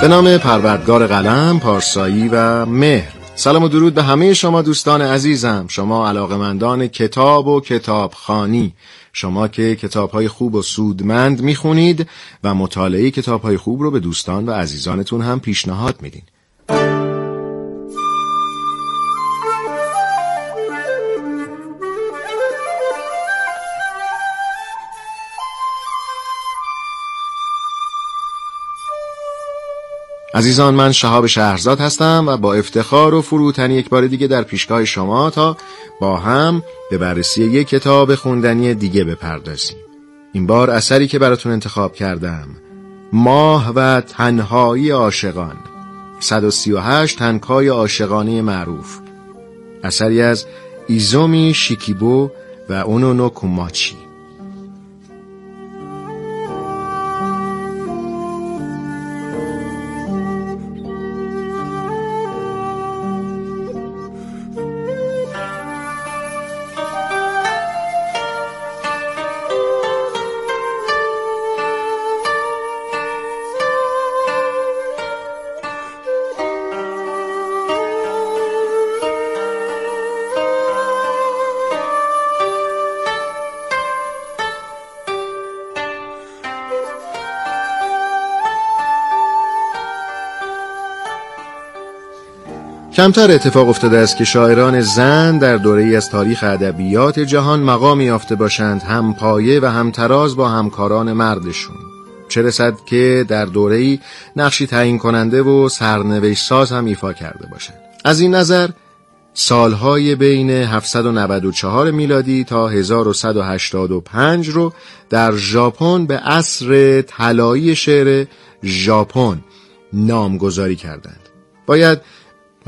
به نام پروردگار قلم، پارسایی و مهر. سلام و درود به همه شما دوستان عزیزم. شما علاقمندان کتاب و کتابخانی. شما که کتاب های خوب و سودمند می‌خونید و مطالعه کتاب های خوب رو به دوستان و عزیزانتون هم پیشنهاد میدین. عزیزان من شهاب شهرزاد هستم و با افتخار و فروتنی یک بار دیگه در پیشگاه شما تا با هم به بررسی یک کتاب خوندنی دیگه بپردازیم. این بار اثری که براتون انتخاب کردم ماه و تنهایی عاشقان. 138 تنکای عاشقانه معروف. اثری از ایزومی شیکیبو و اونونو کوماچی. کمتر اتفاق افتاده است که شاعران زن در دوره از تاریخ ادبیات جهان مقامی یافته باشند هم پایه و هم تراز با همکاران مردشون. چه رسد که در دوره نقشی تعیین کننده و سرنوشت ساز هم ایفا کرده باشند. از این نظر سالهای بین 794 میلادی تا 1185 رو در ژاپن به عصر طلایی شعر ژاپن نامگذاری کردند. باید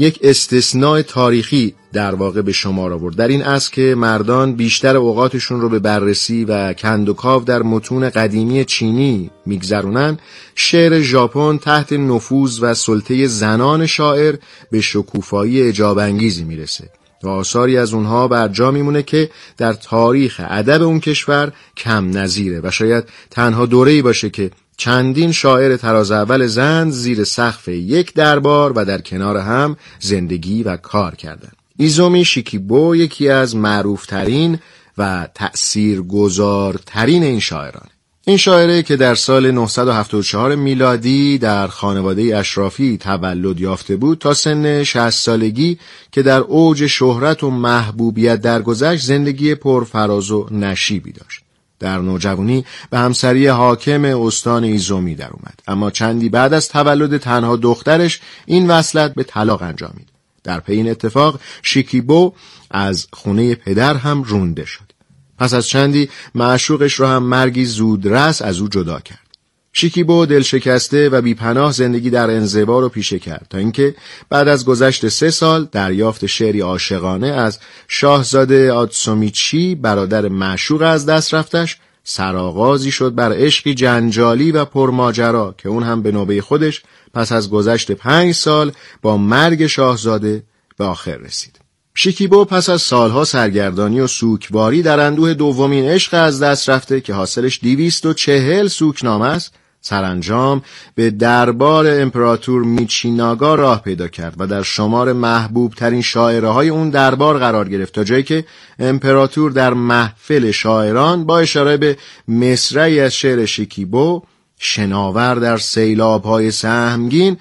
یک استثناء تاریخی در واقع به شما آورد. در این است که مردان بیشتر اوقاتشون رو به بررسی و کندوکاو در متون قدیمی چینی میگذرونن. شعر ژاپن تحت نفوذ و سلطه زنان شاعر به شکوفایی اجابانگیزی می‌رسه و آثاری از اونها بر جا میمونه که در تاریخ ادب اون کشور کم نظیره و شاید تنها دوره‌ای باشه که چندین شاعر تراز اول زن زیر سقف یک دربار و در کنار هم زندگی و کار کردند. ایزومی شیکیبو یکی از معروفترین و تأثیرگذارترین این شاعران این شاعره که در سال 974 میلادی در خانواده اشرافی تولد یافته بود تا سن 60 سالگی که در اوج شهرت و محبوبیت درگذشت زندگی پرفراز و نشیبی داشت در نوجوانی به همسری حاکم استان ایزومی در اومد. اما چندی بعد از تولد تنها دخترش این وصلت به طلاق انجامید. در پی این اتفاق شیکیبو از خونه پدر هم رونده شد. پس از چندی معشوقش را هم مرگی زودرس از او جدا کرد. شیکیبو دل شکسته و بیپناه زندگی در انزوا رو پیشه کرد تا اینکه بعد از گذشت سه سال دریافت شعری عاشقانه از شاهزاده آتسومیچی برادر معشوق از دست رفتش سرآغازی شد بر عشقی جنجالی و پرماجرا که اون هم به نوبه خودش پس از گذشت پنج سال با مرگ شاهزاده به آخر رسید. شیکیبو پس از سالها سرگردانی و سوکواری در اندوه دومین عشق از دست رفته که حاصلش دیویست و چهل سوکنامه است سرانجام به دربار امپراتور میچیناگا راه پیدا کرد و در شمار محبوب ترین شاعره های اون دربار قرار گرفت تا جایی که امپراتور در محفل شاعران با اشاره به مصرعی از شعر شیکیبو شناور در سیلاب های سهمگین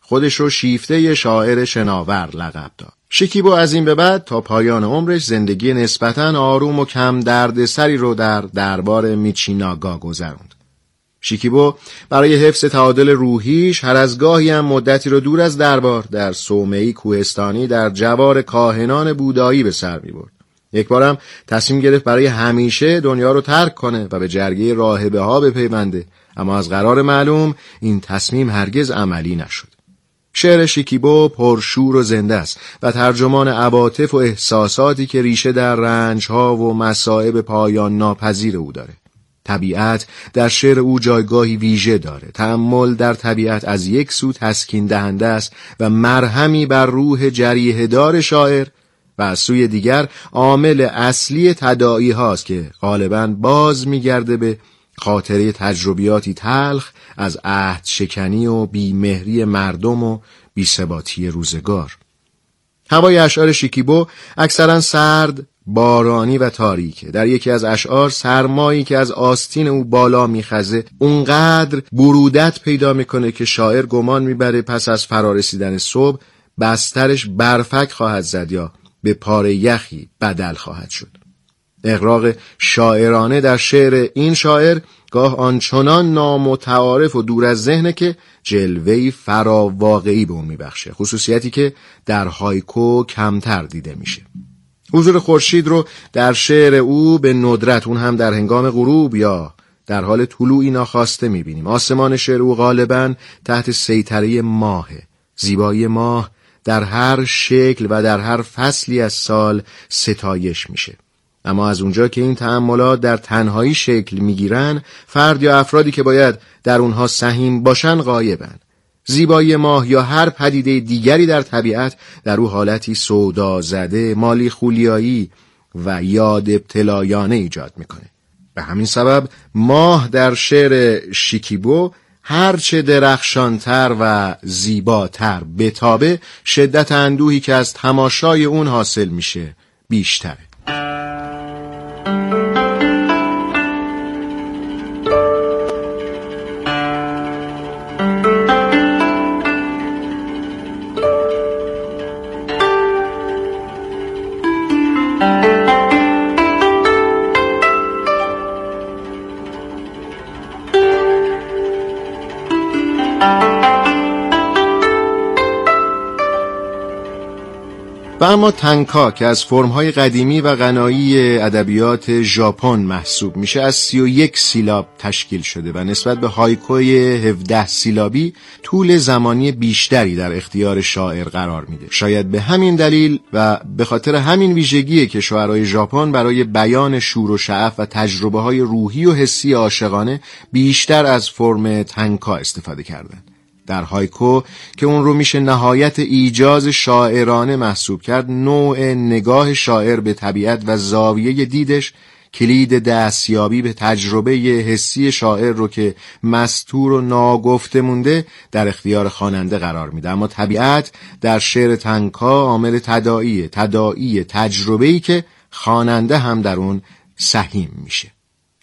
خودش رو شیفته شاعر شناور لقب داد شکیبو از این به بعد تا پایان عمرش زندگی نسبتا آروم و کم درد سری رو در دربار میچیناگا گذروند. شیکیبو برای حفظ تعادل روحیش هر از گاهی هم مدتی رو دور از دربار در صومعی کوهستانی در جوار کاهنان بودایی به سر می برد. یک بارم تصمیم گرفت برای همیشه دنیا رو ترک کنه و به جرگه راهبه ها بپیونده اما از قرار معلوم این تصمیم هرگز عملی نشد. شعر شیکیبو پرشور و زنده است و ترجمان عواطف و احساساتی که ریشه در رنجها و مصائب پایان ناپذیر او داره. طبیعت در شعر او جایگاهی ویژه داره. تأمل در طبیعت از یک سو تسکین دهنده است و مرهمی بر روح جریه دار شاعر و از سوی دیگر عامل اصلی تدائی هاست که غالبا باز میگرده به خاطره تجربیاتی تلخ از عهد شکنی و بیمهری مردم و بیثباتی روزگار هوای اشعار شیکیبو اکثرا سرد بارانی و تاریکه. در یکی از اشعار سرمایی که از آستین او بالا میخزه اونقدر برودت پیدا می‌کنه که شاعر گمان می‌بره پس از فرارسیدن صبح بسترش برفک خواهد زد یا به پاره یخی بدل خواهد شد. اقراق شاعرانه در شعر این شاعر گاه آنچنان نامتعارف و دور از ذهنه که جلوهی فرا واقعی به اون میبخشه خصوصیتی که در هایکو کمتر دیده میشه. حضور خورشید رو در شعر او به ندرت اون هم در هنگام غروب یا در حال طلوعی ناخواسته می‌بینیم. آسمان شعر او غالبا تحت سیطره ماه زیبایی ماه در هر شکل و در هر فصلی از سال ستایش میشه. اما از اونجا که این تأملات در تنهایی شکل می‌گیرن فرد یا افرادی که باید در اونها سهیم باشن غایبن. زیبایی ماه یا هر پدیده دیگری در طبیعت در او حالتی سودا زده مالی خولیایی و یاد ابتلایانه ایجاد می‌کنه. به همین سبب ماه در شعر شیکیبو هرچه درخشانتر و زیباتر بتابه شدت اندوهی که از تماشای اون حاصل میشه بیشتره. اما تنکا که از فرمهای قدیمی و غنایی ادبیات ژاپن محسوب میشه از سی و یک سیلاب تشکیل شده و نسبت به هایکوی 17 سیلابی طول زمانی بیشتری در اختیار شاعر قرار میده. شاید به همین دلیل و به خاطر همین ویژگیه که شاعرای ژاپن برای بیان شور و شعف و تجربه های روحی و حسی عاشقانه بیشتر از فرم تنکا استفاده کردند. در هایکو که اون رو میشه نهایت ایجاز شاعرانه محسوب کرد نوع نگاه شاعر به طبیعت و زاویه دیدش کلید دستیابی به تجربه حسی شاعر رو که مستور و ناگفته مونده در اختیار خواننده قرار میده. اما طبیعت در شعر تنکا عامل تداعی تداعی تجربه‌ای که خواننده هم در اون سهیم میشه.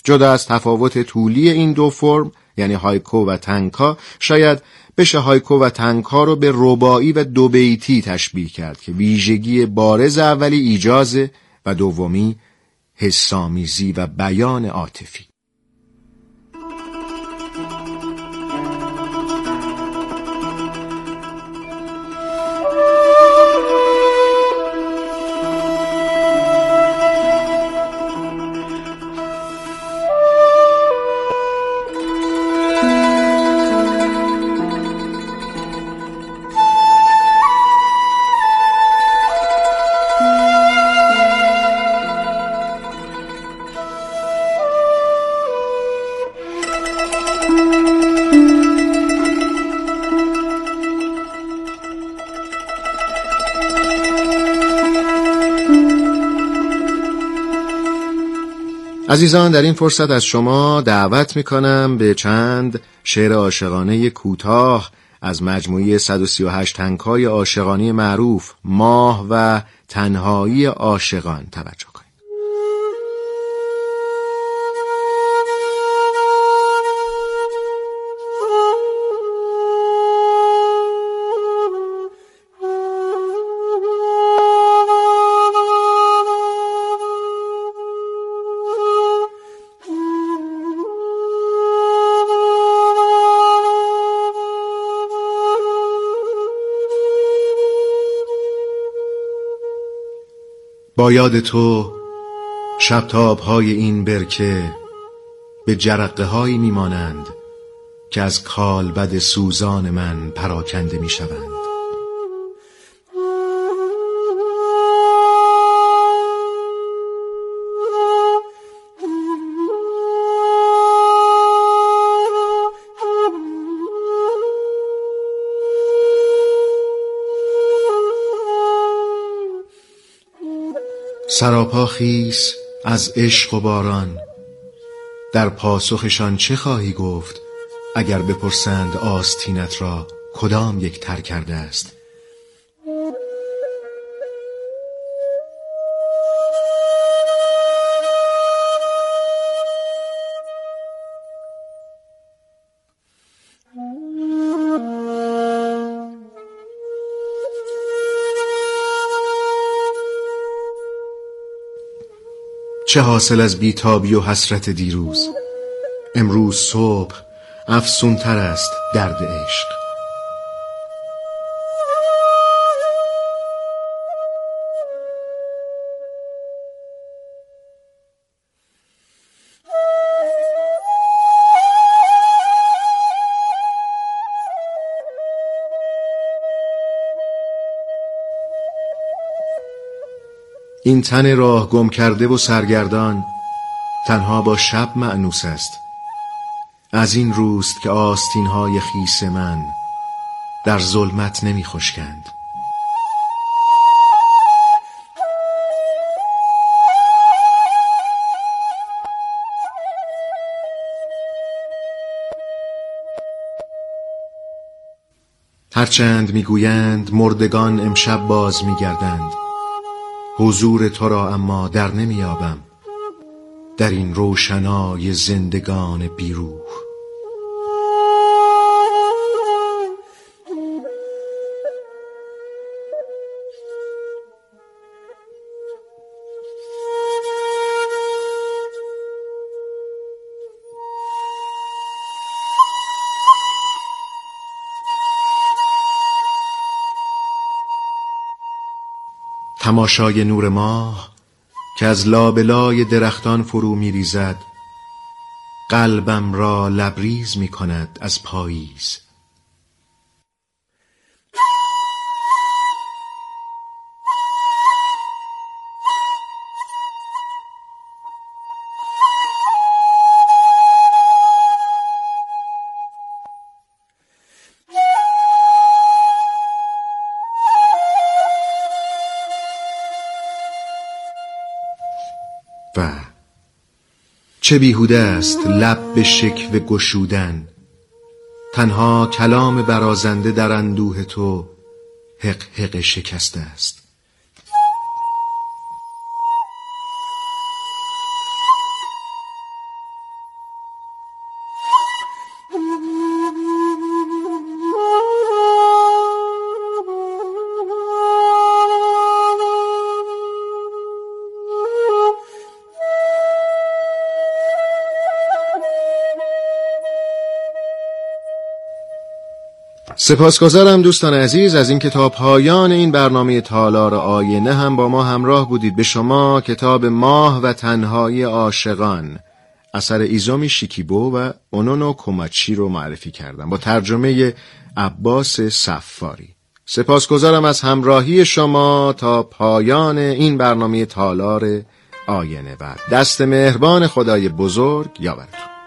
جدا از تفاوت طولی این دو فرم یعنی هایکو و تنکا شاید بشه هایکو و تنکا رو به ربایی و دو بیتی تشبیه کرد که ویژگی بارز اولی ایجازه و دومی حسامیزی و بیان عاطفی. عزیزان در این فرصت از شما دعوت می کنم به چند شعر عاشقانه کوتاه از مجموعه 138 تنکای عاشقانه معروف ماه و تنهایی عاشقان. توجه. با یاد تو شبتاب های این برکه به جرقه هایی میمانند که از کالبد سوزان من پراکنده می سراپا خیس از عشق و باران. در پاسخشان چه خواهی گفت اگر بپرسند آستینت را کدام یک تر کرده است؟ چه حاصل از بیتابی و حسرت دیروز؟ امروز صبح افسونتر است درد عشق. این تن راه گم کرده و سرگردان تنها با شب معنوس است. از این روست که آستین های خیس من در ظلمت نمی خشکند. هرچند می‌گویند مردگان امشب باز میگردند. حضور تو را اما در نمیابم در این روشنای زندگان بیروح. تماشای نور ماه که از لابلای درختان فرو میریزد قلبم را لبریز می کند از پاییز. چه بیهوده است لب به شکوه گشودن. تنها کلام برازنده در اندوه تو حق حق شکسته است. سپاسگزارم دوستان عزیز از این کتاب پایان این برنامه تالار آینه هم با ما همراه بودید. به شما کتاب ماه و تنهای عاشقان اثر ایزومی شیکیبو و اونونو کوماچی رو معرفی کردم با ترجمه عباس صفاری. سپاسگزارم از همراهی شما تا پایان این برنامه تالار آینه و دست مهربان خدای بزرگ یاورتون